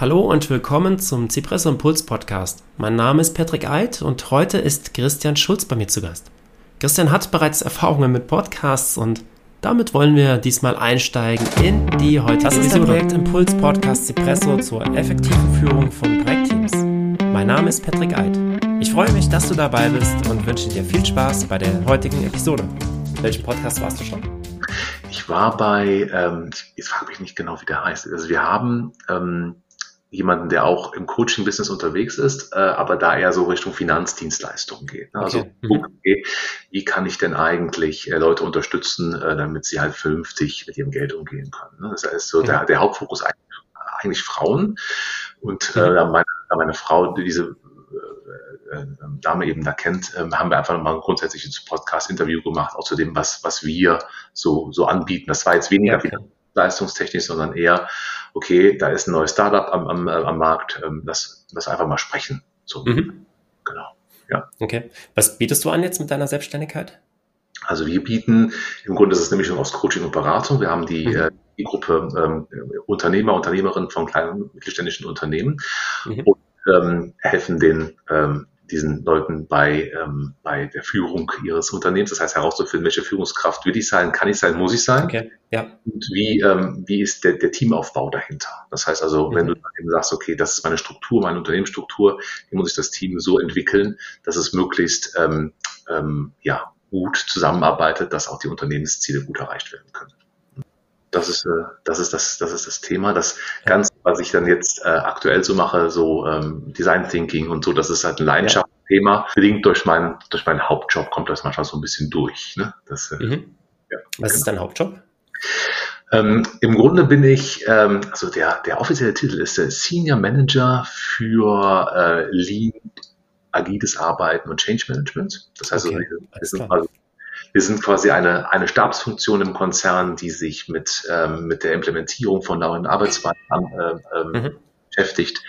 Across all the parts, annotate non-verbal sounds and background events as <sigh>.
Hallo und willkommen zum Cipresso Impuls Podcast. Mein Name ist Patrick Eid und heute ist Christian Schulz bei mir zu Gast. Christian hat bereits Erfahrungen mit Podcasts und damit wollen wir diesmal einsteigen in die heutige Das ist der Projekt Impuls Podcast Cipresso zur effektiven Führung von Projektteams. Mein Name ist Patrick Eid. Ich freue mich, dass du dabei bist und wünsche dir viel Spaß bei der heutigen Episode. Welchen Podcast warst du schon? Ich war bei, ähm, jetzt frage mich nicht genau, wie der heißt. Also wir haben ähm, jemanden, der auch im Coaching-Business unterwegs ist, äh, aber da eher so Richtung Finanzdienstleistungen geht. Ne? Also, okay. okay, wie kann ich denn eigentlich äh, Leute unterstützen, äh, damit sie halt vernünftig mit ihrem Geld umgehen können? Ne? Das heißt, so mhm. der, der Hauptfokus eigentlich, eigentlich Frauen. Und äh, mhm. da meine, da meine Frau diese äh, äh, Dame eben da kennt, äh, haben wir einfach mal ein grundsätzliches Podcast-Interview gemacht, auch zu dem, was, was wir so, so anbieten. Das war jetzt weniger ja, okay. Leistungstechnisch, sondern eher, okay, da ist ein neues Startup am, am, am Markt, ähm, lass, lass einfach mal sprechen. So, mhm. Genau. Ja. Okay. Was bietest du an jetzt mit deiner Selbstständigkeit? Also wir bieten, im Grunde ist es nämlich schon aus Coaching und Beratung. Wir haben die, mhm. äh, die Gruppe ähm, Unternehmer, Unternehmerinnen von kleinen und mittelständischen Unternehmen mhm. und ähm, helfen den ähm, diesen Leuten bei, ähm, bei der Führung ihres Unternehmens. Das heißt herauszufinden, welche Führungskraft will ich sein, kann ich sein, muss ich sein. Okay. Ja. Und wie, ähm, wie ist der, der Teamaufbau dahinter? Das heißt also, mhm. wenn du eben sagst, okay, das ist meine Struktur, meine Unternehmensstruktur, wie muss ich das Team so entwickeln, dass es möglichst ähm, ähm, ja, gut zusammenarbeitet, dass auch die Unternehmensziele gut erreicht werden können. Das ist, äh, das ist das, das ist das Thema. Das Ganze, was ich dann jetzt äh, aktuell so mache, so ähm, Design Thinking und so, das ist halt ein Leidenschaftsthema. Bedingt durch meinen, durch meinen Hauptjob kommt das manchmal so ein bisschen durch. Ne? Das, äh, mhm. ja, was genau. ist dein Hauptjob? Ähm, Im Grunde bin ich, ähm, also der, der offizielle Titel ist der Senior Manager für äh, Lean, agiles Arbeiten und Change Management. Das heißt, okay. also wir sind quasi eine, eine Stabsfunktion im Konzern, die sich mit, ähm, mit der Implementierung von neuen Arbeitsweisen äh, mhm. beschäftigt.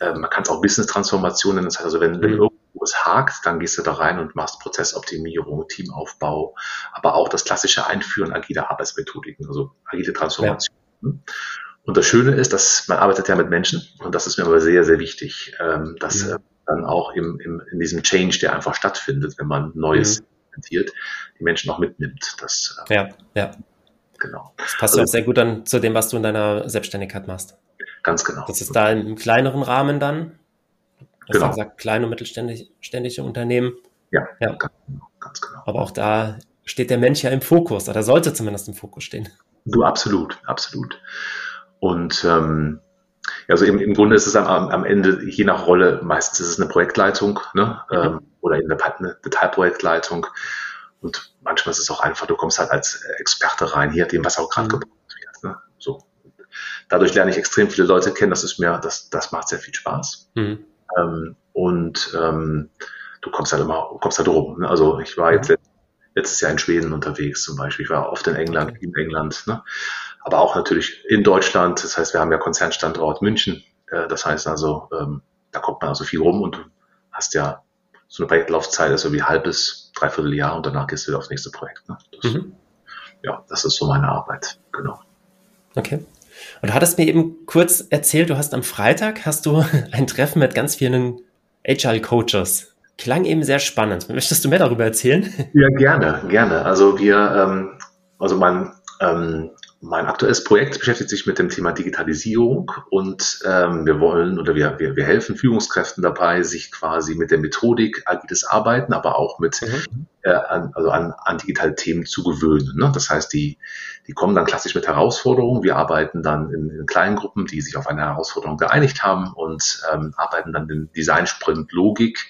Ähm, man kann es auch Business-Transformation nennen. Das heißt also, wenn, mhm. irgendwo es hakt, dann gehst du da rein und machst Prozessoptimierung, Teamaufbau, aber auch das klassische Einführen agiler Arbeitsmethodiken, also agile Transformation. Ja. Und das Schöne ist, dass man arbeitet ja mit Menschen und das ist mir aber sehr, sehr wichtig, ähm, dass mhm. äh, dann auch im, im, in diesem Change, der einfach stattfindet, wenn man Neues mhm implementiert, die Menschen auch mitnimmt. Das, äh, ja, ja. Genau. Das passt also, auch sehr gut dann zu dem, was du in deiner Selbstständigkeit machst. Ganz genau. Das ist da im kleineren Rahmen dann. Du genau. gesagt, kleine und mittelständische Unternehmen. Ja, ja. Ganz, genau, ganz genau. Aber auch da steht der Mensch ja im Fokus, oder sollte zumindest im Fokus stehen. Du, absolut, absolut. Und ähm, also im, im Grunde ist es am, am Ende, je nach Rolle, meistens ist es eine Projektleitung ne? Mhm. Ähm, oder eben eine, eine Detailprojektleitung. Und manchmal ist es auch einfach, du kommst halt als Experte rein, hier dem, was auch gerade mhm. gebraucht wird. Ne? So. Dadurch lerne ich extrem viele Leute kennen, das ist mir, das, das macht sehr viel Spaß. Mhm. Ähm, und ähm, du kommst halt immer, kommst halt rum. Ne? Also ich war jetzt mhm. letztes Jahr in Schweden unterwegs zum Beispiel. Ich war oft in England, in England. Ne? Aber auch natürlich in Deutschland. Das heißt, wir haben ja Konzernstandort München. Äh, das heißt also, ähm, da kommt man also viel rum und du hast ja so eine Projektlaufzeit ist so wie halbes, dreiviertel Jahr und danach gehst du wieder aufs nächste Projekt. Ne? Das, mhm. Ja, das ist so meine Arbeit, genau. Okay. Und du hattest mir eben kurz erzählt, du hast am Freitag hast du <laughs> ein Treffen mit ganz vielen Agile Coaches. Klang eben sehr spannend. Möchtest du mehr darüber erzählen? Ja, gerne, gerne. Also wir, ähm, also mein ähm, mein aktuelles Projekt beschäftigt sich mit dem Thema Digitalisierung und ähm, wir wollen oder wir, wir, wir helfen Führungskräften dabei, sich quasi mit der Methodik agiles Arbeiten, aber auch mit mhm. äh, an, also an, an digitale Themen zu gewöhnen. Ne? Das heißt, die, die kommen dann klassisch mit Herausforderungen. Wir arbeiten dann in, in kleinen Gruppen, die sich auf eine Herausforderung geeinigt haben und ähm, arbeiten dann den Design-Sprint-Logik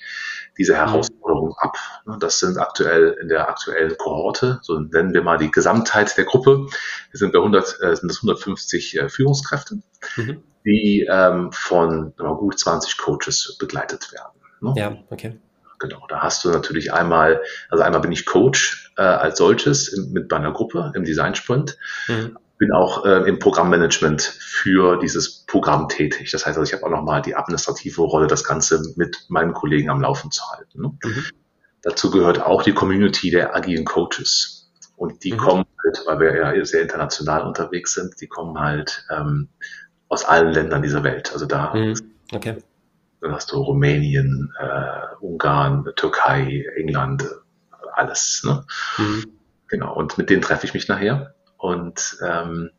diese mhm. Herausforderung ab. Das sind aktuell in der aktuellen Kohorte, so nennen wir mal die Gesamtheit der Gruppe. Wir sind bei 100, äh, sind das 150 äh, Führungskräfte, mhm. die ähm, von gut 20 Coaches begleitet werden. Ne? Ja, okay. Genau, da hast du natürlich einmal, also einmal bin ich Coach äh, als solches in, mit meiner Gruppe im Design Sprint. Mhm bin auch äh, im Programmmanagement für dieses Programm tätig. Das heißt also, ich habe auch nochmal die administrative Rolle, das Ganze mit meinen Kollegen am Laufen zu halten. Ne? Mhm. Dazu gehört auch die Community der agilen Coaches. Und die mhm. kommen halt, weil wir ja sehr international unterwegs sind, die kommen halt ähm, aus allen Ländern dieser Welt. Also da, Mhm. Okay. dann hast du Rumänien, äh, Ungarn, Türkei, England, alles. Ne? Mhm. Genau, und mit denen treffe ich mich nachher. Und ähm,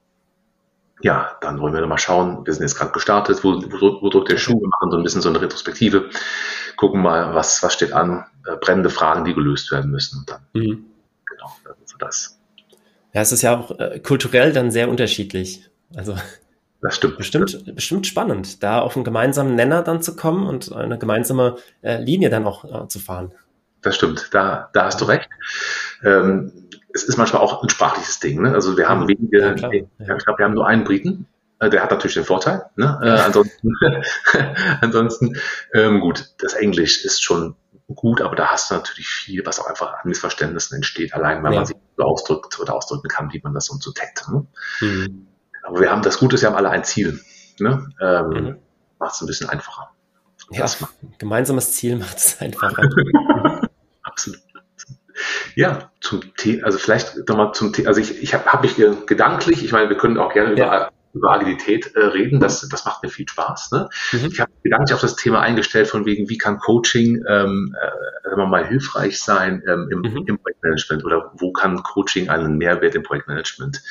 ja, dann wollen wir noch mal schauen. Wir sind jetzt gerade gestartet, wo, wo, wo drückt der Schuh? Wir machen so ein bisschen so eine Retrospektive, gucken mal, was, was steht an, äh, brennende Fragen, die gelöst werden müssen. Und dann, Mhm. genau, das ist so das. Ja, es ist ja auch äh, kulturell dann sehr unterschiedlich. Also Das stimmt. bestimmt, bestimmt spannend, da auf einen gemeinsamen Nenner dann zu kommen und eine gemeinsame äh, Linie dann auch äh, zu fahren. Das stimmt, da, da hast du recht. Ähm, es ist manchmal auch ein sprachliches Ding. Ne? Also wir haben wenige, Ja, klar. ich glaube, wir haben nur einen Briten. Äh, Der hat natürlich den Vorteil. Ne? Äh, ansonsten, <laughs> ansonsten ähm, gut, das Englisch ist schon gut, aber da hast du natürlich viel, was auch einfach an Missverständnissen entsteht, allein weil Ja. man sich so ausdrückt oder ausdrücken kann, wie man das so tät. Ne? Mhm. Aber wir haben das Gute, wir haben alle ein Ziel. Ne? Ähm, Mhm. Macht es ein bisschen einfacher. Ja, gemeinsames Ziel macht es einfacher. <laughs> Ja, zum Thema, also vielleicht nochmal zum Thema, also ich, ich habe hab mich ge- gedanklich, ich meine, wir können auch gerne über, Ja. über Agilität äh, reden, das, das macht mir viel Spaß. Ne? Mhm. Ich habe gedanklich auf das Thema eingestellt, von wegen, wie kann Coaching ähm, äh, sagen wir mal hilfreich sein ähm, im, Mhm. im Projektmanagement oder wo kann Coaching einen Mehrwert im Projektmanagement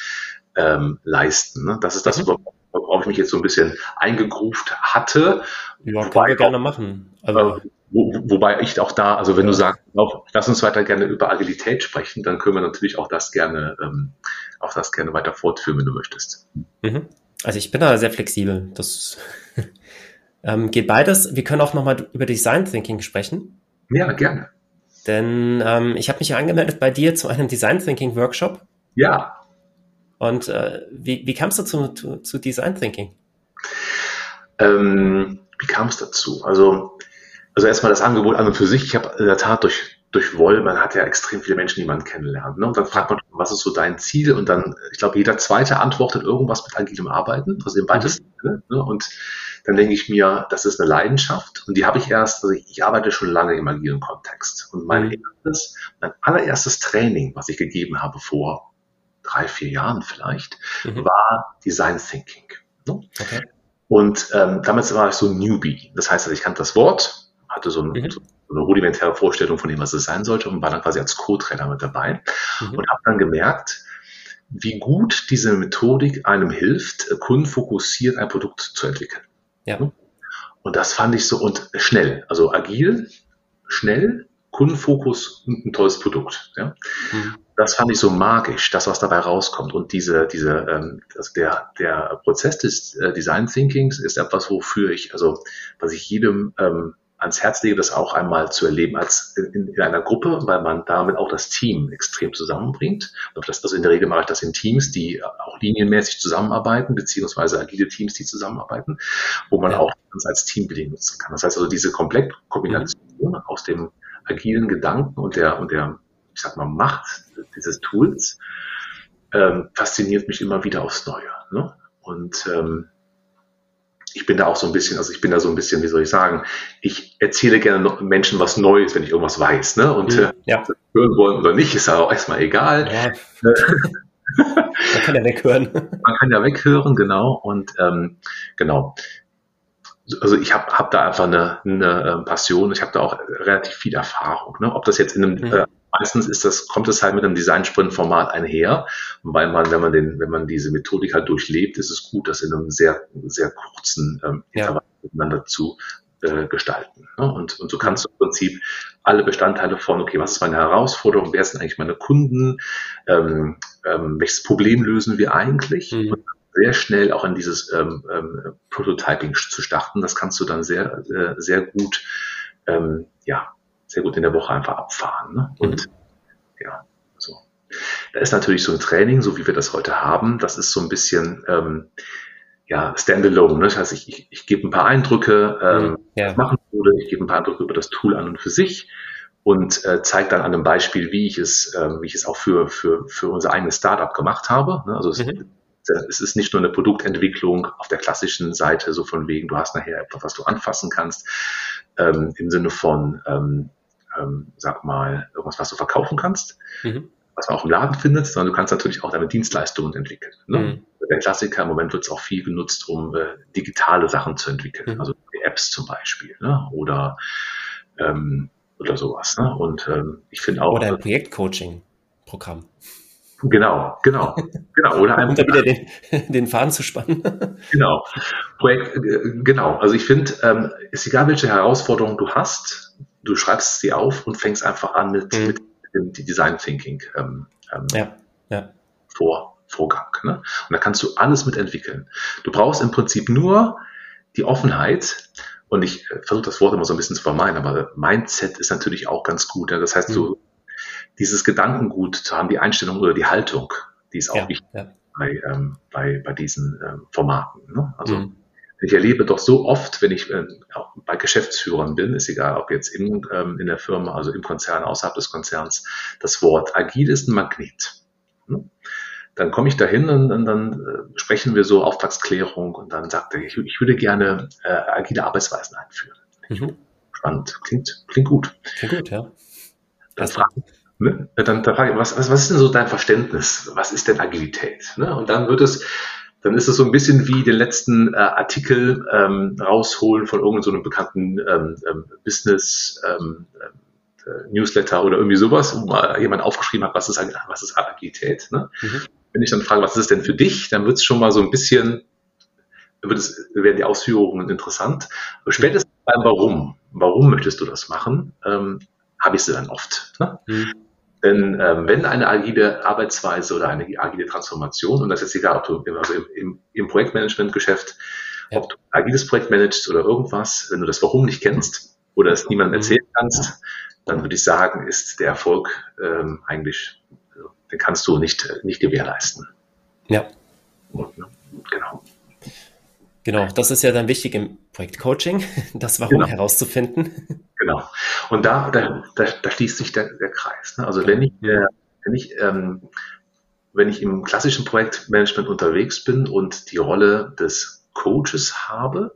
ähm, leisten. Ne? Das ist das, Mhm. worauf ich mich jetzt so ein bisschen eingegruft hatte. Ja, können wir gerne machen. Also, äh, wo, wobei ich auch da, also wenn du sagst, lass uns weiter gerne über Agilität sprechen, dann können wir natürlich auch das gerne, ähm, auch das gerne weiter fortführen, wenn du möchtest. mhm. also ich bin da sehr flexibel. Das <laughs> ähm, geht beides. Wir können auch nochmal über Design Thinking sprechen. Ja, gerne. Denn ähm, ich habe mich ja angemeldet bei dir zu einem Design Thinking Workshop. Ja, Und äh, wie, wie kamst du zu, zu, zu Design Thinking? ähm, wie kam es dazu? Also, also erstmal das Angebot an und für sich. Ich habe in der Tat durch durch Woll, man hat ja extrem viele Menschen, die man kennenlernt. Ne? Und dann fragt man, was ist so dein Ziel? Und dann, ich glaube, jeder Zweite antwortet irgendwas mit agilem Arbeiten, also im weitesten Sinne. Ne? Und dann denke ich mir, das ist eine Leidenschaft und die habe ich erst, also ich, ich arbeite schon lange im agilen Kontext. Und mein Mhm. erstes, mein allererstes Training, was ich gegeben habe vor drei, vier Jahren vielleicht, Mhm. war Design Thinking. Ne? Okay. Und ähm, damals war ich so ein Newbie. Das heißt, also ich kannte das Wort, hatte so, ein, Mhm. so eine rudimentäre Vorstellung von dem, was es sein sollte und war dann quasi als Co-Trainer mit dabei Mhm. und habe dann gemerkt, wie gut diese Methodik einem hilft, kundenfokussiert ein Produkt zu entwickeln. Ja. Und das fand ich so und schnell, also agil, schnell, Kundenfokus und ein tolles Produkt. Ja? Mhm. Das fand ich so magisch, das, was dabei rauskommt. Und diese, diese, ähm, also der, der Prozess des äh, Design Thinkings ist etwas, wofür ich, also was ich jedem ähm, ans Herz lege, das auch einmal zu erleben als in, in einer Gruppe, weil man damit auch das Team extrem zusammenbringt. Und das, also in der Regel mache ich das in Teams, die auch linienmäßig zusammenarbeiten, beziehungsweise agile Teams, die zusammenarbeiten, wo man Ja. auch das als Teambuilding nutzen kann. Das heißt also diese Komplettkombination aus dem agilen Gedanken und der, und der, ich sag mal, Macht dieses Tools ähm, fasziniert mich immer wieder aufs Neue. Ne? Und ähm, ich bin da auch so ein bisschen, also ich bin da so ein bisschen, wie soll ich sagen, ich erzähle gerne Menschen was Neues, wenn ich irgendwas weiß. Ne? Und Mhm. äh, Ja. hören wollen oder nicht, ist auch erstmal egal. ja. <laughs> Man kann ja weghören. <laughs> Man kann ja weghören, genau. Und ähm, genau. Also ich habe hab da einfach eine, eine ähm, Passion, ich habe da auch relativ viel Erfahrung. Ne? Ob das jetzt in einem, Mhm. äh, meistens ist das, kommt es halt mit einem Design-Sprint-Format einher, weil man, wenn man den, wenn man diese Methodik halt durchlebt, ist es gut, das in einem sehr, sehr kurzen ähm, Ja. Intervall miteinander zu äh, gestalten. Ne? Und, und so kannst du im Prinzip alle Bestandteile von, okay, was ist meine Herausforderung, wer sind eigentlich meine Kunden, ähm, ähm, welches Problem lösen wir eigentlich? Mhm. Und sehr schnell auch in dieses ähm, ähm, Prototyping zu starten. Das kannst du dann sehr, äh, sehr gut, ähm, ja, sehr gut in der Woche einfach abfahren. Ne? Und ja, so. Da ist natürlich so ein Training, so wie wir das heute haben, das ist so ein bisschen ähm, ja, standalone. Ne? Das heißt, ich, ich, ich gebe ein paar Eindrücke, ähm, Ja. machen würde. Ich gebe ein paar Eindrücke über das Tool an und für sich und äh, zeige dann an einem Beispiel, wie ich es, äh, wie ich es auch für, für, für unser eigenes Startup gemacht habe. Ne? Also es, Mhm. es ist nicht nur eine Produktentwicklung auf der klassischen Seite, so von wegen, du hast nachher etwas, was du anfassen kannst, ähm, im Sinne von, ähm, ähm, sag mal, irgendwas, was du verkaufen kannst, Mhm. was man auch im Laden findet, sondern du kannst natürlich auch damit Dienstleistungen entwickeln. Ne? Mhm. Der Klassiker im Moment wird es auch viel genutzt, um äh, digitale Sachen zu entwickeln, mhm. also Apps zum Beispiel ne? oder ähm, oder sowas. Ne? Und ähm, ich finde auch oder ein Projektcoaching-Programm. Genau, genau, genau. Oder <laughs> um da wieder <laughs> den, den Faden zu spannen. genau. Projekt, äh, genau. Also ich finde, ähm, ist egal, welche Herausforderung du hast, du schreibst sie auf und fängst einfach an mit, mhm. mit dem Design Thinking ähm, ähm, ja, ja. Vor, Vorgang. Ne? Und da kannst du alles mitentwickeln. Du brauchst im Prinzip nur die Offenheit, und ich äh, versuche das Wort immer so ein bisschen zu vermeiden, aber Mindset ist natürlich auch ganz gut. Ja? Das heißt, mhm. so dieses Gedankengut zu haben, die Einstellung oder die Haltung, die ist auch ja, wichtig bei, ähm, bei, bei diesen ähm, Formaten. Ne? Also mhm. Ich erlebe doch so oft, wenn ich äh, auch bei Geschäftsführern bin, ist egal, ob jetzt in, ähm, in der Firma, also im Konzern, außerhalb des Konzerns, das Wort agil ist ein Magnet. Ne? Dann komme ich dahin und, und dann äh, sprechen wir so Auftragsklärung und dann sagt er, ich, ich würde gerne äh, agile Arbeitsweisen einführen. Mhm. Spannend, klingt, klingt gut. Klingt gut, ja. Dann fragen, Ne? Dann, dann frage ich, was, was, was ist denn so dein Verständnis? Was ist denn Agilität? Ne? Und dann wird es, dann ist es so ein bisschen wie den letzten äh, Artikel ähm, rausholen von irgendeinem so bekannten ähm, ähm, Business ähm, äh, Newsletter oder irgendwie sowas, wo mal jemand aufgeschrieben hat, was ist, was ist Agilität. Ne? Mhm. Wenn ich dann frage, was ist es denn für dich, dann wird es schon mal so ein bisschen, wird es, werden die Ausführungen interessant. Spätestens beim Warum, warum möchtest du das machen, ähm, habe ich sie dann oft. Ne? Mhm. Denn ähm, wenn eine agile Arbeitsweise oder eine agile Transformation, und das ist egal, ob du also im, im, im Projektmanagement-Geschäft, ja. ob du ein agiles Projekt managst oder irgendwas, wenn du das Warum nicht kennst oder es niemandem mhm. erzählen kannst, dann würde ich sagen, ist der Erfolg ähm, eigentlich, den kannst du nicht, nicht gewährleisten. Ja. Und? Genau. Genau, das ist ja dann wichtig im Projektcoaching, <laughs> das Warum genau. herauszufinden. Genau. Und da, da, da, da schließt sich der, der Kreis. Ne? Also wenn ich, äh, wenn ich, ähm, wenn ich im klassischen Projektmanagement unterwegs bin und die Rolle des Coaches habe,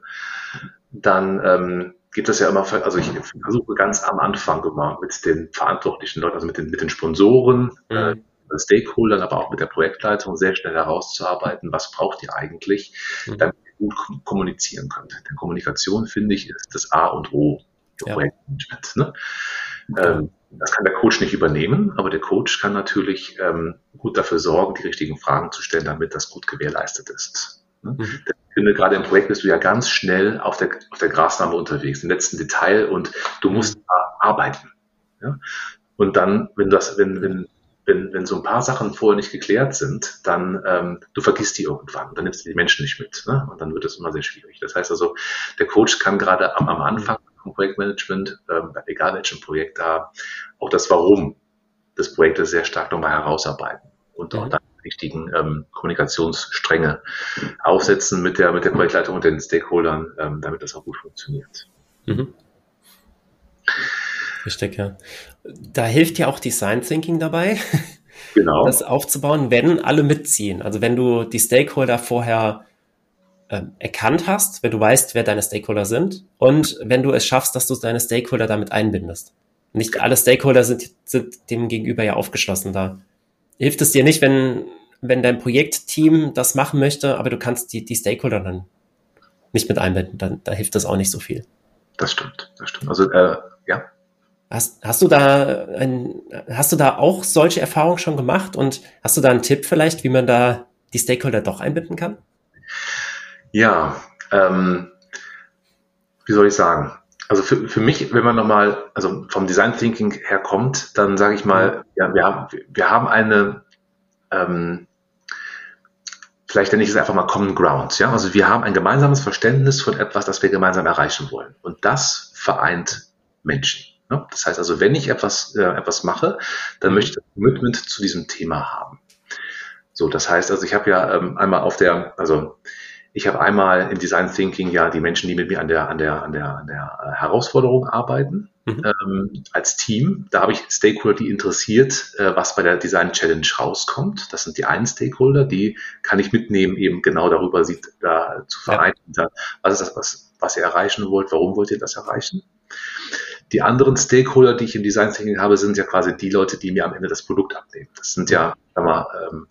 dann ähm, gibt es ja immer, also ich versuche ganz am Anfang immer mit den verantwortlichen Leuten, also mit den, mit den Sponsoren, äh, mhm. äh, Stakeholdern, aber auch mit der Projektleitung sehr schnell herauszuarbeiten, was braucht ihr eigentlich, mhm. damit gut kommunizieren könnt. Denn Kommunikation, finde ich, ist das A und O ja. Projektmanagement. Ne? Ähm, das kann der Coach nicht übernehmen, aber der Coach kann natürlich ähm, gut dafür sorgen, die richtigen Fragen zu stellen, damit das gut gewährleistet ist. Ne? Mhm. Ich finde, gerade im Projekt bist du ja ganz schnell auf der, auf der Grasnarbe unterwegs, im letzten Detail und du musst mhm. arbeiten. Ja? Und dann, wenn das, wenn, wenn, wenn, wenn so ein paar Sachen vorher nicht geklärt sind, dann ähm, du vergisst die irgendwann, dann nimmst du die Menschen nicht mit. Ne? Und dann wird es immer sehr schwierig. Das heißt also, der Coach kann gerade am, am Anfang vom Projektmanagement, ähm, egal welchem Projekt da, auch das Warum des Projektes sehr stark nochmal herausarbeiten und mhm. auch dann die richtigen ähm, Kommunikationsstränge aufsetzen mit der, mit der Projektleitung und den Stakeholdern, ähm, damit das auch gut funktioniert. Mhm. Richtig, ja. Da hilft ja auch Design Thinking dabei, <laughs> genau. das aufzubauen, wenn alle mitziehen. Also wenn du die Stakeholder vorher ähm, erkannt hast, wenn du weißt, wer deine Stakeholder sind und wenn du es schaffst, dass du deine Stakeholder damit einbindest. Nicht alle Stakeholder sind, sind dem gegenüber ja aufgeschlossen. Da hilft es dir nicht, wenn, wenn dein Projektteam das machen möchte, aber du kannst die, die Stakeholder dann nicht mit einbinden. Dann, da hilft das auch nicht so viel. Das stimmt, das stimmt. Also, äh, ja. Hast, hast du da ein, hast du da auch solche Erfahrungen schon gemacht und hast du da einen Tipp vielleicht, wie man da die Stakeholder doch einbinden kann? Ja, ähm, wie soll ich sagen? Also für, für mich, wenn man nochmal, also vom Design Thinking herkommt, dann sage ich mal, ja, wir haben, wir haben eine, ähm, vielleicht nenne ich es einfach mal Common Ground, ja. Also wir haben ein gemeinsames Verständnis von etwas, das wir gemeinsam erreichen wollen. Und das vereint Menschen. Ne? Das heißt also, wenn ich etwas, äh, etwas mache, dann möchte ich das Commitment zu diesem Thema haben. So, das heißt also, ich habe ja ähm, einmal auf der, also ich habe einmal im Design Thinking ja die Menschen, die mit mir an der, an der, an der, an der äh, Herausforderung arbeiten, mhm. ähm, als Team. Da habe ich Stakeholder, die interessiert, äh, was bei der Design Challenge rauskommt. Das sind die einen Stakeholder, die kann ich mitnehmen, eben genau darüber sieht, da zu vereinen. Ja. Was ist das, was, was ihr erreichen wollt? Warum wollt ihr das erreichen? Die anderen Stakeholder, die ich im Design Thinking habe, sind ja quasi die Leute, die mir am Ende das Produkt abnehmen. Das sind ja, sag mal, ähm,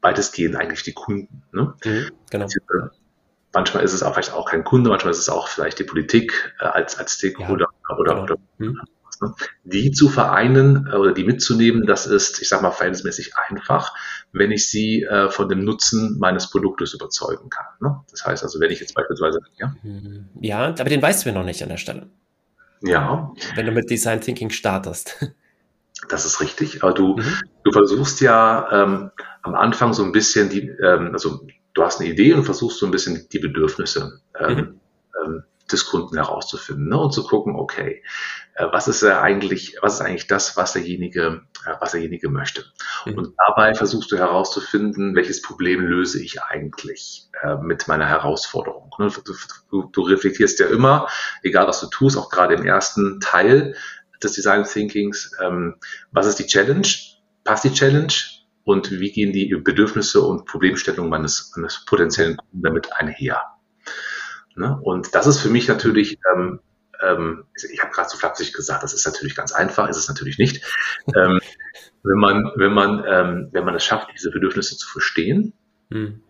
weitestgehend eigentlich die Kunden. Ne? Mhm, genau. Äh, manchmal ist es auch vielleicht auch kein Kunde, manchmal ist es auch vielleicht die Politik äh, als, als Stakeholder ja, oder, genau. oder mhm. Ne? Die zu vereinen äh, oder die mitzunehmen, das ist, ich sage mal, verhältnismäßig einfach, wenn ich sie äh, von dem Nutzen meines Produktes überzeugen kann. Ne? Das heißt also, wenn ich jetzt beispielsweise, ja. Mhm. Ja, aber den weißt du ja noch nicht an der Stelle. Ja. Wenn du mit Design Thinking startest. Das ist richtig, aber du, mhm. du versuchst ja ähm, am Anfang so ein bisschen die, ähm, also du hast eine Idee und versuchst so ein bisschen die Bedürfnisse ähm, mhm. Des Kunden herauszufinden ne? und zu gucken, okay, äh, was ist ja eigentlich, was ist eigentlich das, was derjenige, äh, was derjenige möchte. Mhm. Und dabei versuchst du herauszufinden, welches Problem löse ich eigentlich äh, mit meiner Herausforderung. Ne? Du, du, du reflektierst ja immer, egal was du tust, auch gerade im ersten Teil des Design Thinkings, ähm, was ist die Challenge? Passt die Challenge? Und wie gehen die Bedürfnisse und Problemstellungen meines, meines potenziellen Kunden damit einher? Ne? Und das ist für mich natürlich, ähm, ähm, ich habe gerade so flapsig gesagt, das ist natürlich ganz einfach, ist es natürlich nicht. ähm, <laughs> wenn man, wenn man, ähm, wenn man es schafft, diese Bedürfnisse zu verstehen mhm.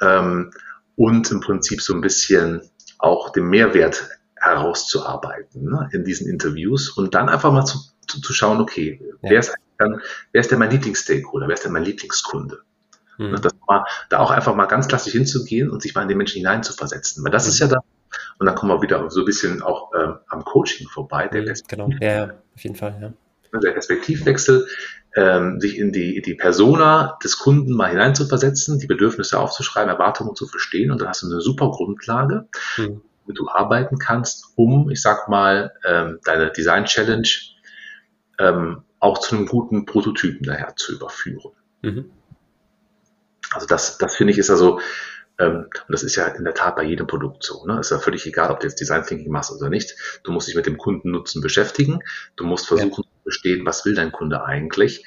ähm, und im Prinzip so ein bisschen auch den Mehrwert herauszuarbeiten ne, in diesen Interviews und dann einfach mal zu, zu, zu schauen, okay, ja. wer ist dann, wer ist denn mein Lieblingsstakeholder, wer ist denn mein Lieblingskunde? Mhm. Das mal, da auch einfach mal ganz klassisch hinzugehen und sich mal in den Menschen hineinzuversetzen. Weil das mhm. ist ja da, und dann kommen wir wieder so ein bisschen auch ähm, am Coaching vorbei. Der mhm, genau, ja, ja, auf jeden Fall, ja. Der Perspektivwechsel, ähm, sich in die, die Persona des Kunden mal hineinzuversetzen, die Bedürfnisse aufzuschreiben, Erwartungen zu verstehen und dann hast du eine super Grundlage, mhm. mit du arbeiten kannst, um, ich sag mal, ähm, deine Design Challenge ähm, auch zu einem guten Prototypen daher zu überführen. Mhm. Also das, das finde ich ist also, ähm, und das ist ja in der Tat bei jedem Produkt so. Ne? Ist ja völlig egal, ob du jetzt Design Thinking machst oder nicht. Du musst dich mit dem Kundennutzen beschäftigen. Du musst versuchen ja. zu verstehen, was will dein Kunde eigentlich.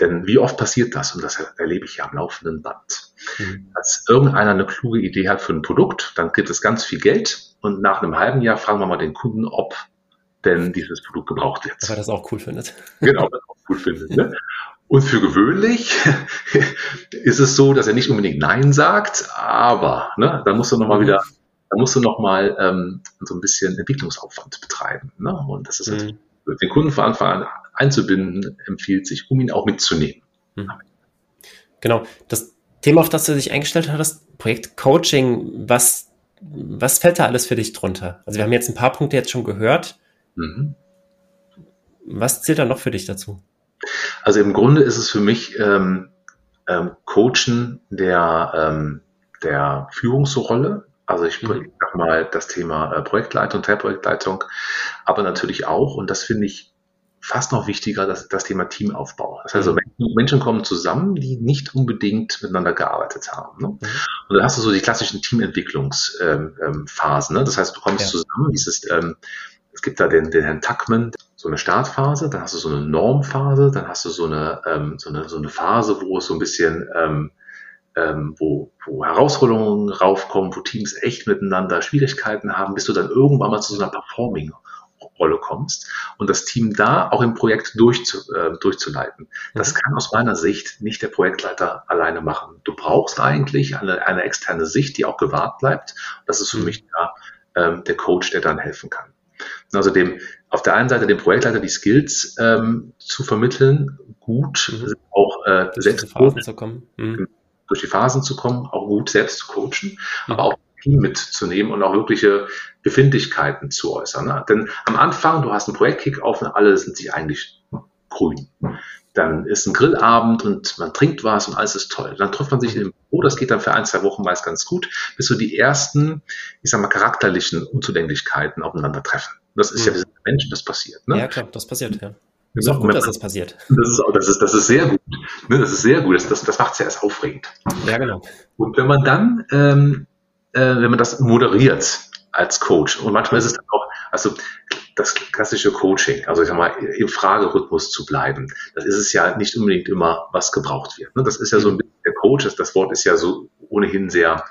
Denn wie oft passiert das? Und das erlebe ich ja am laufenden Band. Mhm. Als irgendeiner eine kluge Idee hat für ein Produkt, dann gibt es ganz viel Geld und nach einem halben Jahr fragen wir mal den Kunden, ob denn dieses Produkt gebraucht wird. Weil er das auch cool findet. Genau, das auch cool findet. Ne? <laughs> Und für gewöhnlich <laughs> ist es so, dass er nicht unbedingt Nein sagt, aber ne, da musst du nochmal wieder, da musst du nochmal ähm, so ein bisschen Entwicklungsaufwand betreiben. Ne? Und das ist mhm. halt, den Kunden von Anfang an einzubinden, empfiehlt sich, um ihn auch mitzunehmen. Mhm. Genau. Das Thema, auf das du dich eingestellt hattest, Projekt Coaching, was, was fällt da alles für dich drunter? Also wir haben jetzt ein paar Punkte jetzt schon gehört. Mhm. Was zählt da noch für dich dazu? Also im Grunde ist es für mich ähm, ähm, Coachen der, ähm, der Führungsrolle. Also ich mhm. sag mal das Thema äh, Projektleitung, Teilprojektleitung, aber natürlich auch, und das finde ich fast noch wichtiger, das, das Thema Teamaufbau. Das heißt, also mhm. Menschen kommen zusammen, die nicht unbedingt miteinander gearbeitet haben. Ne? Mhm. Und dann hast du so die klassischen Teamentwicklungsphasen. Ähm, ähm, ne? Das heißt, du kommst ja. zusammen, dieses, ähm, es gibt da den, den Herrn Tuckman, so eine Startphase, dann hast du so eine Normphase, dann hast du so eine, ähm, so eine, so eine Phase, wo es so ein bisschen, ähm, ähm, wo, wo Herausforderungen raufkommen, wo Teams echt miteinander Schwierigkeiten haben, bis du dann irgendwann mal zu so einer Performing-Rolle kommst und das Team da auch im Projekt durchzu, äh, durchzuleiten. Das mhm. kann aus meiner Sicht nicht der Projektleiter alleine machen. Du brauchst eigentlich eine, eine externe Sicht, die auch gewahrt bleibt. Das ist für mhm. mich da ähm, der Coach, der dann helfen kann. Also dem, auf der einen Seite dem Projektleiter die Skills ähm, zu vermitteln, gut, mhm. auch äh, durch selbst die Phasen zu kommen. Mhm. durch die Phasen zu kommen, auch gut selbst zu coachen, mhm. aber auch Team mitzunehmen und auch wirkliche Befindlichkeiten zu äußern. Ne? Denn am Anfang, du hast einen Projekt-Kick-Off und alle sind sich eigentlich grün. Dann ist ein Grillabend und man trinkt was und alles ist toll. Dann trifft man sich im Büro, das geht dann für ein, zwei Wochen meist ganz gut, bis so die ersten, ich sag mal, charakterlichen Unzulänglichkeiten aufeinandertreffen. Das ist hm. ja, wir sind Menschen, das passiert. Ne? Ja, klar, das passiert, ja. Ist auch gut, dass das passiert. Das ist, das ist, das ist sehr gut. Ne, das ist sehr gut. Das, das, das macht es ja erst aufregend. Ja, genau. Und wenn man dann, ähm, äh, wenn man das moderiert als Coach, und manchmal ist es dann auch, also das klassische Coaching, also ich sag mal, im Fragerhythmus zu bleiben, das ist es ja nicht unbedingt immer, was gebraucht wird. Ne? Das ist ja so ein bisschen der Coach, das, das Wort ist ja so ohnehin sehr,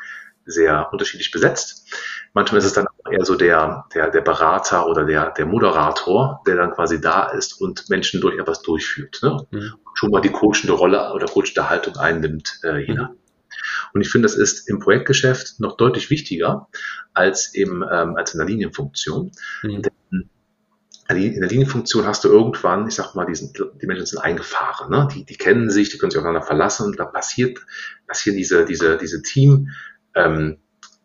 sehr unterschiedlich besetzt. Manchmal ist es dann auch eher so der, der, der Berater oder der, der Moderator, der dann quasi da ist und Menschen durch etwas durchführt. Ne? Mhm. Schon mal die coachende Rolle oder coachende Haltung einnimmt äh, hinein. Mhm. Und ich finde, das ist im Projektgeschäft noch deutlich wichtiger als, im, ähm, als in der Linienfunktion. Mhm. Denn in der Linienfunktion hast du irgendwann, ich sag mal, die, sind, die Menschen sind eingefahren, ne? die, die kennen sich, die können sich aufeinander verlassen und da passiert, passieren diese, diese, diese Team, ähm,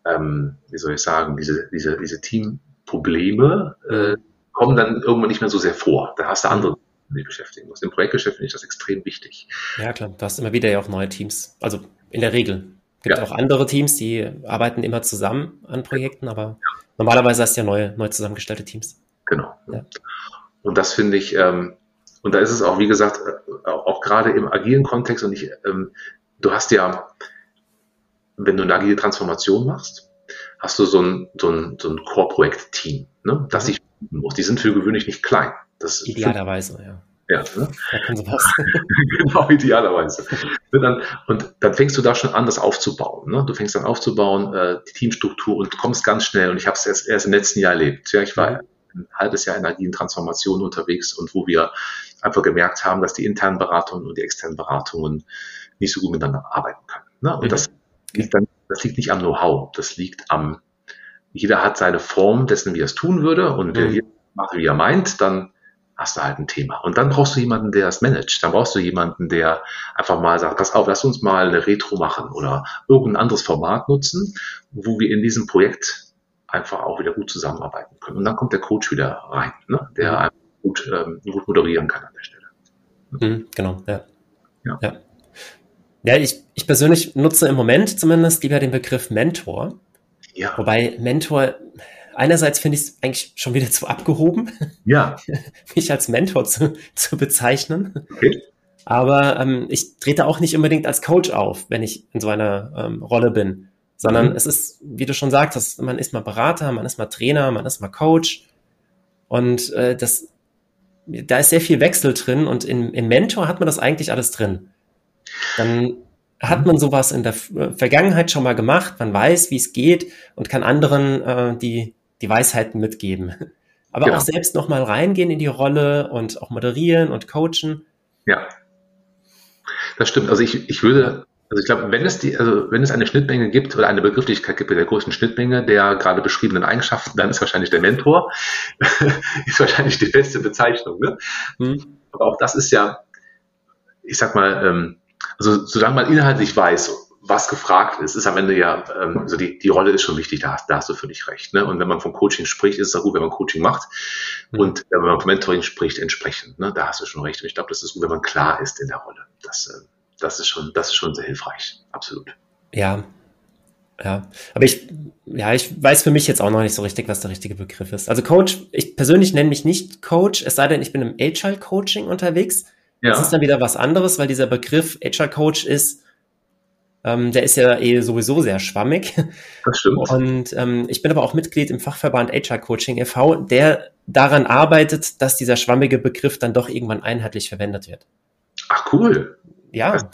ähm, wie soll ich sagen, diese, diese, diese Teamprobleme äh, kommen dann irgendwann nicht mehr so sehr vor. Da hast du andere, die beschäftigen musst. Im Projektgeschäft finde ich das extrem wichtig. Ja, klar. Du hast immer wieder ja auch neue Teams. Also in der Regel. Es gibt ja. auch andere Teams, die arbeiten immer zusammen an Projekten, aber normalerweise hast du ja neue, neu zusammengestellte Teams. Genau. Ja. Und das finde ich, ähm, und da ist es auch, wie gesagt, äh, auch, auch gerade im agilen Kontext und ich, ähm, du hast ja, wenn du eine agile Transformation machst, hast du so ein, so ein, so ein Core-Projekt-Team, ne, das mhm. sich muss. Die sind für gewöhnlich nicht klein. Das Idealerweise, ja. Ja, ne? <laughs> genau, idealerweise. Und dann, und dann fängst du da schon an, das aufzubauen. Ne? Du fängst dann aufzubauen, äh, die Teamstruktur und kommst ganz schnell. Und ich habe es erst, erst im letzten Jahr erlebt. Ja, ich war mhm. ein halbes Jahr in agilen Transformation unterwegs und wo wir einfach gemerkt haben, dass die internen Beratungen und die externen Beratungen nicht so gut miteinander arbeiten können. Ne? Und mhm. das liegt dann, das liegt nicht am Know-how, das liegt am, jeder hat seine Form dessen, wie er es tun würde und mhm. wer hier macht, wie er meint, dann hast du halt ein Thema. Und dann brauchst du jemanden, der es managt. Dann brauchst du jemanden, der einfach mal sagt, pass auf, lass uns mal eine Retro machen oder irgendein anderes Format nutzen, wo wir in diesem Projekt einfach auch wieder gut zusammenarbeiten können. Und dann kommt der Coach wieder rein, ne? der mhm. einfach gut, ähm, gut moderieren kann an der Stelle. Mhm, genau, ja. ja. ja. Ja, ich, ich persönlich nutze im Moment zumindest lieber den Begriff Mentor. Ja. Wobei Mentor, einerseits finde ich es eigentlich schon wieder zu abgehoben, ja. <laughs> mich als Mentor zu, zu bezeichnen. Okay. Aber ähm, ich trete auch nicht unbedingt als Coach auf, wenn ich in so einer ähm, Rolle bin, sondern mhm. es ist, wie du schon sagtest, man ist mal Berater, man ist mal Trainer, man ist mal Coach und äh, das, da ist sehr viel Wechsel drin und in, im Mentor hat man das eigentlich alles drin. Dann hat man sowas in der Vergangenheit schon mal gemacht, man weiß, wie es geht und kann anderen äh, die, die Weisheiten mitgeben. <laughs> Aber genau. auch selbst nochmal reingehen in die Rolle und auch moderieren und coachen. Ja, das stimmt. Also ich, ich würde, also ich glaube, wenn es die, also wenn es eine Schnittmenge gibt oder eine Begrifflichkeit gibt mit der größten Schnittmenge der gerade beschriebenen Eigenschaften, dann ist wahrscheinlich der Mentor, <laughs> ist wahrscheinlich die beste Bezeichnung. Ne? Hm. Aber auch das ist ja, ich sag mal, ähm, also solange man inhaltlich weiß, was gefragt ist, ist am Ende ja, ähm, also die, die Rolle ist schon wichtig, da, da hast du völlig recht. Ne? Und wenn man von Coaching spricht, ist es auch gut, wenn man Coaching macht. Mhm. Und wenn man von Mentoring spricht, entsprechend. Ne? Da hast du schon recht. Und ich glaube, das ist gut, wenn man klar ist in der Rolle. Das, äh, das, ist, schon, das ist schon sehr hilfreich. Absolut. Ja. Ja. Aber ich, ja, ich weiß für mich jetzt auch noch nicht so richtig, was der richtige Begriff ist. Also Coach, ich persönlich nenne mich nicht Coach, es sei denn, ich bin im Agile Coaching unterwegs. Ja. Das ist dann wieder was anderes, weil dieser Begriff Agile Coach ist, ähm, der ist ja eh sowieso sehr schwammig. Das stimmt. Und ähm, ich bin aber auch Mitglied im Fachverband Agile Coaching e.V., der daran arbeitet, dass dieser schwammige Begriff dann doch irgendwann einheitlich verwendet wird. Ach cool. Ja. Das,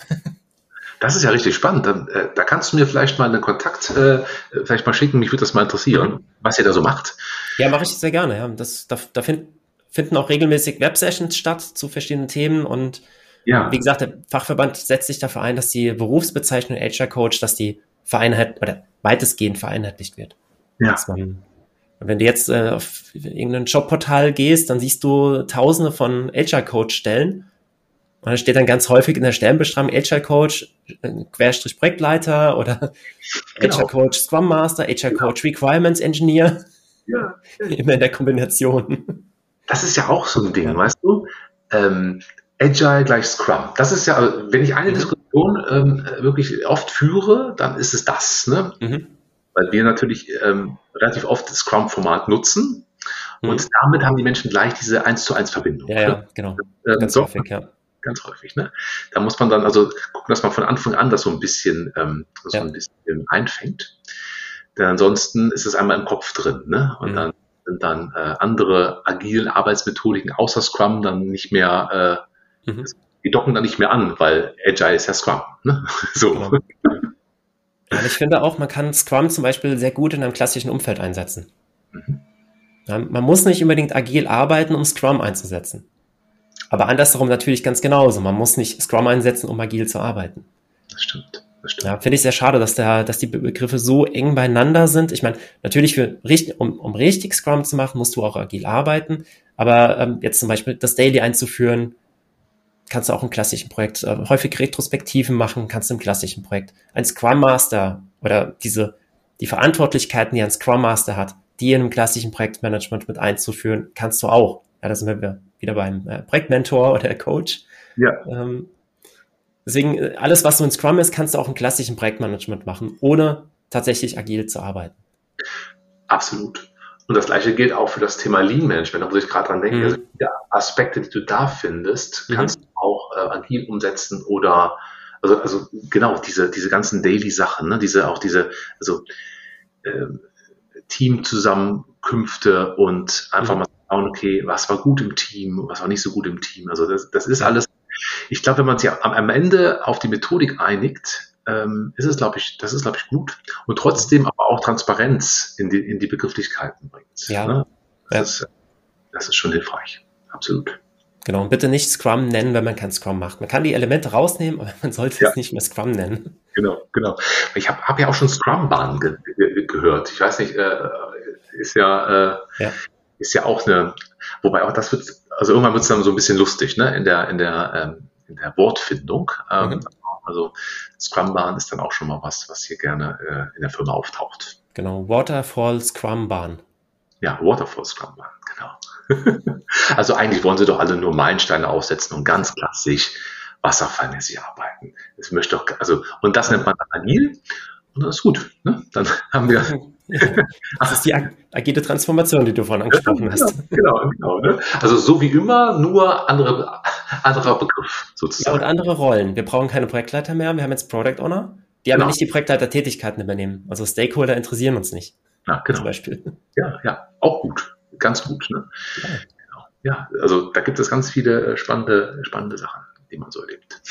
das ist ja richtig spannend. Dann, äh, da kannst du mir vielleicht mal einen Kontakt äh, vielleicht mal schicken. Mich würde das mal interessieren, was ihr da so macht. Ja, mache ich sehr gerne. Ja. Das, da, da find, finden auch regelmäßig Websessions statt zu verschiedenen Themen und ja. wie gesagt, der Fachverband setzt sich dafür ein, dass die Berufsbezeichnung HR Coach, dass die vereinheit oder weitestgehend vereinheitlicht wird. Ja. Man, wenn du jetzt äh, auf irgendein Jobportal gehst, dann siehst du tausende von HR Coach Stellen und da steht dann ganz häufig in der Stellenbeschreibung HR Coach, äh, Querstrich Projektleiter oder <laughs> genau. HR Coach Scrum Master, HR Coach Requirements Engineer. Ja. <laughs> Immer in der Kombination. Das ist ja auch so ein Ding, weißt du? Ähm, Agile gleich Scrum. Das ist ja, wenn ich eine mhm. Diskussion ähm, wirklich oft führe, dann ist es das. Ne? Mhm. Weil wir natürlich ähm, relativ oft das Scrum-Format nutzen mhm. und damit haben die Menschen gleich diese 1 zu 1 Verbindung. Ja, ja genau. Ähm, ganz so, häufig, ja. Ganz häufig. Ne? Da muss man dann also gucken, dass man von Anfang an das so ein bisschen, ähm, so ja. ein bisschen einfängt. Denn ansonsten ist es einmal im Kopf drin. Ne? Und mhm. dann sind dann äh, andere agilen Arbeitsmethodiken außer Scrum dann nicht mehr, äh, mhm. die docken dann nicht mehr an, weil Agile ist ja Scrum. Ne? <laughs> so. Genau. Aber ich finde auch, man kann Scrum zum Beispiel sehr gut in einem klassischen Umfeld einsetzen. Mhm. Ja, man muss nicht unbedingt agil arbeiten, um Scrum einzusetzen. Aber andersherum natürlich ganz genauso. Man muss nicht Scrum einsetzen, um agil zu arbeiten. Das stimmt. Ja, finde ich sehr schade, dass, der, dass die Begriffe so eng beieinander sind. Ich meine, natürlich, für, um, um richtig Scrum zu machen, musst du auch agil arbeiten. Aber ähm, jetzt zum Beispiel das Daily einzuführen, kannst du auch im klassischen Projekt äh, häufig Retrospektiven machen, kannst du im klassischen Projekt. Ein Scrum Master oder diese, die Verantwortlichkeiten, die ein Scrum Master hat, die in einem klassischen Projektmanagement mit einzuführen, kannst du auch. Ja, da sind wir wieder beim äh, Projektmentor oder Coach. Ja. Ähm, deswegen, äh, alles, was so in Scrum ist, kannst du auch im klassischen Projektmanagement machen, ohne tatsächlich agil zu arbeiten. Absolut. Und das gleiche gilt auch für das Thema Lean Management, da muss ich gerade dran denken. Mhm. Also die Aspekte, die du da findest, mhm. kannst du auch äh, agil umsetzen oder also, also genau, diese, diese ganzen Daily-Sachen, ne? diese, auch diese, also äh, Teamzusammenkünfte und einfach mhm. mal schauen, okay, was war gut im Team, was war nicht so gut im Team. Also das, das ist alles, ich glaube, wenn man sich am, am Ende auf die Methodik einigt, ähm, ist es, glaube ich, das ist, glaube ich, gut. Und trotzdem aber auch Transparenz in die, in die Begrifflichkeiten bringt. Ja. Ne? Das, ja. Ist, das ist schon hilfreich. Absolut. Genau, und bitte nicht Scrum nennen, wenn man kein Scrum macht. Man kann die Elemente rausnehmen, aber man sollte ja. es nicht mehr Scrum nennen. Genau, genau. Ich habe hab ja auch schon Scrum-Bahn ge ge gehört. Ich weiß nicht, äh, ist ja, äh, ja, ist ja auch eine, wobei auch das wird, also irgendwann wird es dann so ein bisschen lustig, ne, in der, in der, ähm, in der Wortfindung. Ähm, mhm. Also Scrum-Bahn ist dann auch schon mal was, was hier gerne äh, in der Firma auftaucht. Genau, Waterfall Scrum-Bahn. Ja, Waterfall Scrum-Bahn, genau. <laughs> also eigentlich wollen sie doch alle nur Meilensteine aufsetzen und ganz klassisch wasserfallmäßig arbeiten. Das möchte doch, also, und das nennt man dann agil und das ist gut. Ne? Dann <laughs> haben wir. <laughs> <laughs> Das ist die agile Transformation, die du vorhin angesprochen hast. Genau, genau. Ne? Also so wie immer, nur andere, anderer Begriff sozusagen. Ja, und andere Rollen. Wir brauchen keine Projektleiter mehr, wir haben jetzt Product Owner, die genau. aber nicht die Projektleiter-Tätigkeiten übernehmen. Also Stakeholder interessieren uns nicht. Ja, genau. Zum Beispiel. <laughs> Ja, ja, auch gut. Ganz gut. Ne? Ja. Genau. ja, also da gibt es ganz viele spannende, spannende Sachen, die man so erlebt.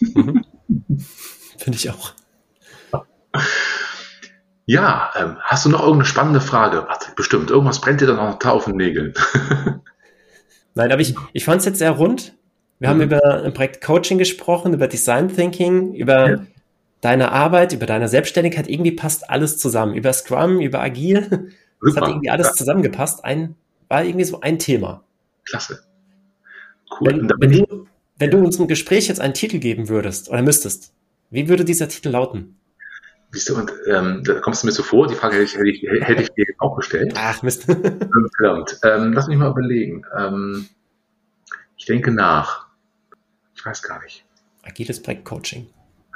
Mhm. <laughs> Finde ich auch. Ja, ähm, hast du noch irgendeine spannende Frage? Warte, bestimmt. Irgendwas brennt dir dann noch auf den Nägeln. <laughs> Nein, aber ich, ich fand es jetzt sehr rund. Wir mhm. haben über ein Projekt Coaching gesprochen, über Design Thinking, über ja. deine Arbeit, über deine Selbstständigkeit. Irgendwie passt alles zusammen. Über Scrum, über Agil. <laughs> Es hat irgendwie alles ja. zusammengepasst. Ein, war irgendwie so ein Thema. Klasse. Cool. Wenn, wenn, du, wenn du uns im Gespräch jetzt einen Titel geben würdest oder müsstest, wie würde dieser Titel lauten? Siehst du, und ähm, da kommst du mir so vor, die Frage hätte ich, hätte ich, hätte ich dir auch gestellt. Ach, Mist. Verdammt. Ähm, lass mich mal überlegen. Ähm, ich denke nach. Ich weiß gar nicht. Agiles Projektcoaching.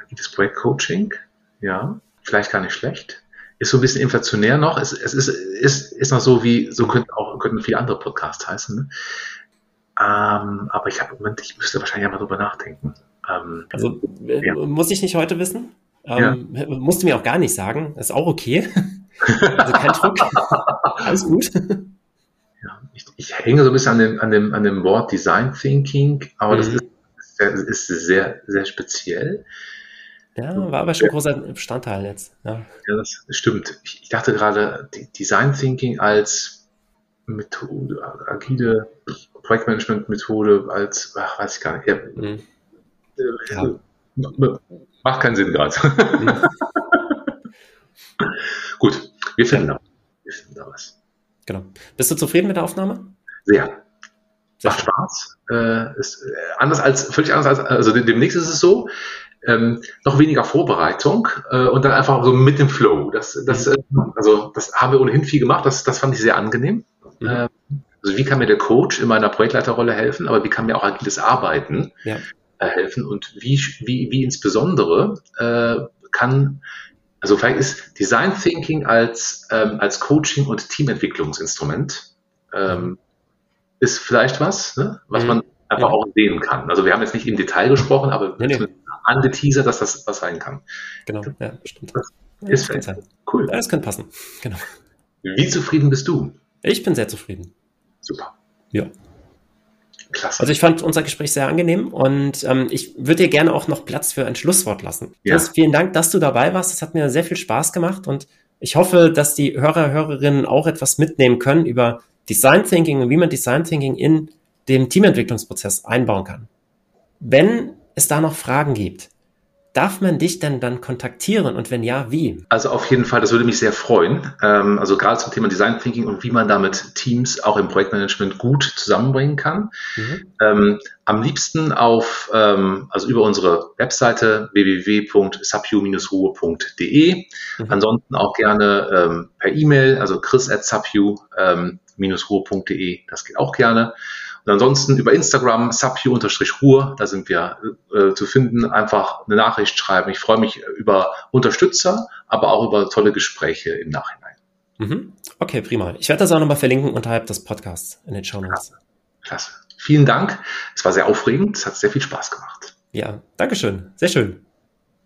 Agiles Projektcoaching, ja. Vielleicht gar nicht schlecht. Ist so ein bisschen inflationär noch. Es, es ist, ist, ist noch so wie, so könnten auch, könnten viele andere Podcasts heißen. Ne? Ähm, aber ich habe, Moment, ich müsste wahrscheinlich mal drüber nachdenken. Ähm, also, äh, ja. muss ich nicht heute wissen? Ähm, ja. Musst du mir auch gar nicht sagen, ist auch okay. also kein Druck. <laughs> Alles gut. Ja, ich, ich, hänge so ein bisschen an dem, an dem, an dem Wort Design Thinking, aber mhm. das ist, ist sehr, sehr speziell. Ja, war aber schon ein großer Bestandteil jetzt. Ja, ja das stimmt. Ich, ich dachte gerade, Design Thinking als Methode, agile Projektmanagement-Methode als, ach, weiß ich gar nicht. Ja, mhm. ja. Macht keinen Sinn gerade. <laughs> Gut, wir finden da, wir finden da was. Genau. Bist du zufrieden mit der Aufnahme? Sehr. Sehr Macht Spaß. Äh, ist äh, anders als, völlig anders als, also demnächst ist es so, ähm, noch weniger Vorbereitung äh, und dann einfach so mit dem Flow. Das, das, mhm. äh, also, das haben wir ohnehin viel gemacht, das, das fand ich sehr angenehm. Mhm. Äh, also wie kann mir der Coach in meiner Projektleiterrolle helfen, aber wie kann mir auch agiles Arbeiten ja helfen und wie, wie, wie insbesondere äh, kann, also vielleicht ist Design Thinking als, ähm, als Coaching- und Teamentwicklungsinstrument ähm, ist vielleicht was, ne, was mhm. man einfach ja. auch sehen kann. Also wir haben jetzt nicht im Detail gesprochen, aber nee, nee. angeteasert, dass das was sein kann. Genau, ja, stimmt. Das ist ja, das cool. Ja, das könnte passen. Genau. Wie zufrieden bist du? Ich bin sehr zufrieden. Super. Ja. Klasse. Also ich fand unser Gespräch sehr angenehm und ähm, ich würde dir gerne auch noch Platz für ein Schlusswort lassen. Ja. Chris, vielen Dank, dass du dabei warst. Es hat mir sehr viel Spaß gemacht und ich hoffe, dass die Hörer, Hörerinnen auch etwas mitnehmen können über Design Thinking und wie man Design Thinking in dem Teamentwicklungsprozess einbauen kann. Wenn es da noch Fragen gibt, Darf man dich denn dann kontaktieren und wenn ja, wie? Also auf jeden Fall, das würde mich sehr freuen. Ähm, also gerade zum Thema Design Thinking und wie man damit Teams auch im Projektmanagement gut zusammenbringen kann. Mhm. Ähm, am liebsten auf, ähm, also über unsere Webseite www.sapu-ruhe.de. Mhm. Ansonsten auch gerne per E-Mail, also chris at sapu-ruhe.de, das geht auch gerne. Und ansonsten über Instagram, subhu-ruhr, da sind wir äh, zu finden, einfach eine Nachricht schreiben. Ich freue mich über Unterstützer, aber auch über tolle Gespräche im Nachhinein. Mhm. Okay, prima. Ich werde das auch nochmal verlinken unterhalb des Podcasts in den Show Notes. Klasse. Klasse. Vielen Dank. Es war sehr aufregend. Es hat sehr viel Spaß gemacht. Ja, Dankeschön. Sehr schön.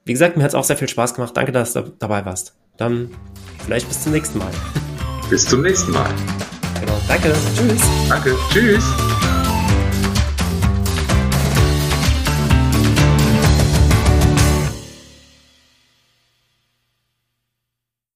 Wie gesagt, mir hat es auch sehr viel Spaß gemacht. Danke, dass du dabei warst. Dann vielleicht bis zum nächsten Mal. Bis zum nächsten Mal. Genau. Danke. Tschüss. Danke. Tschüss.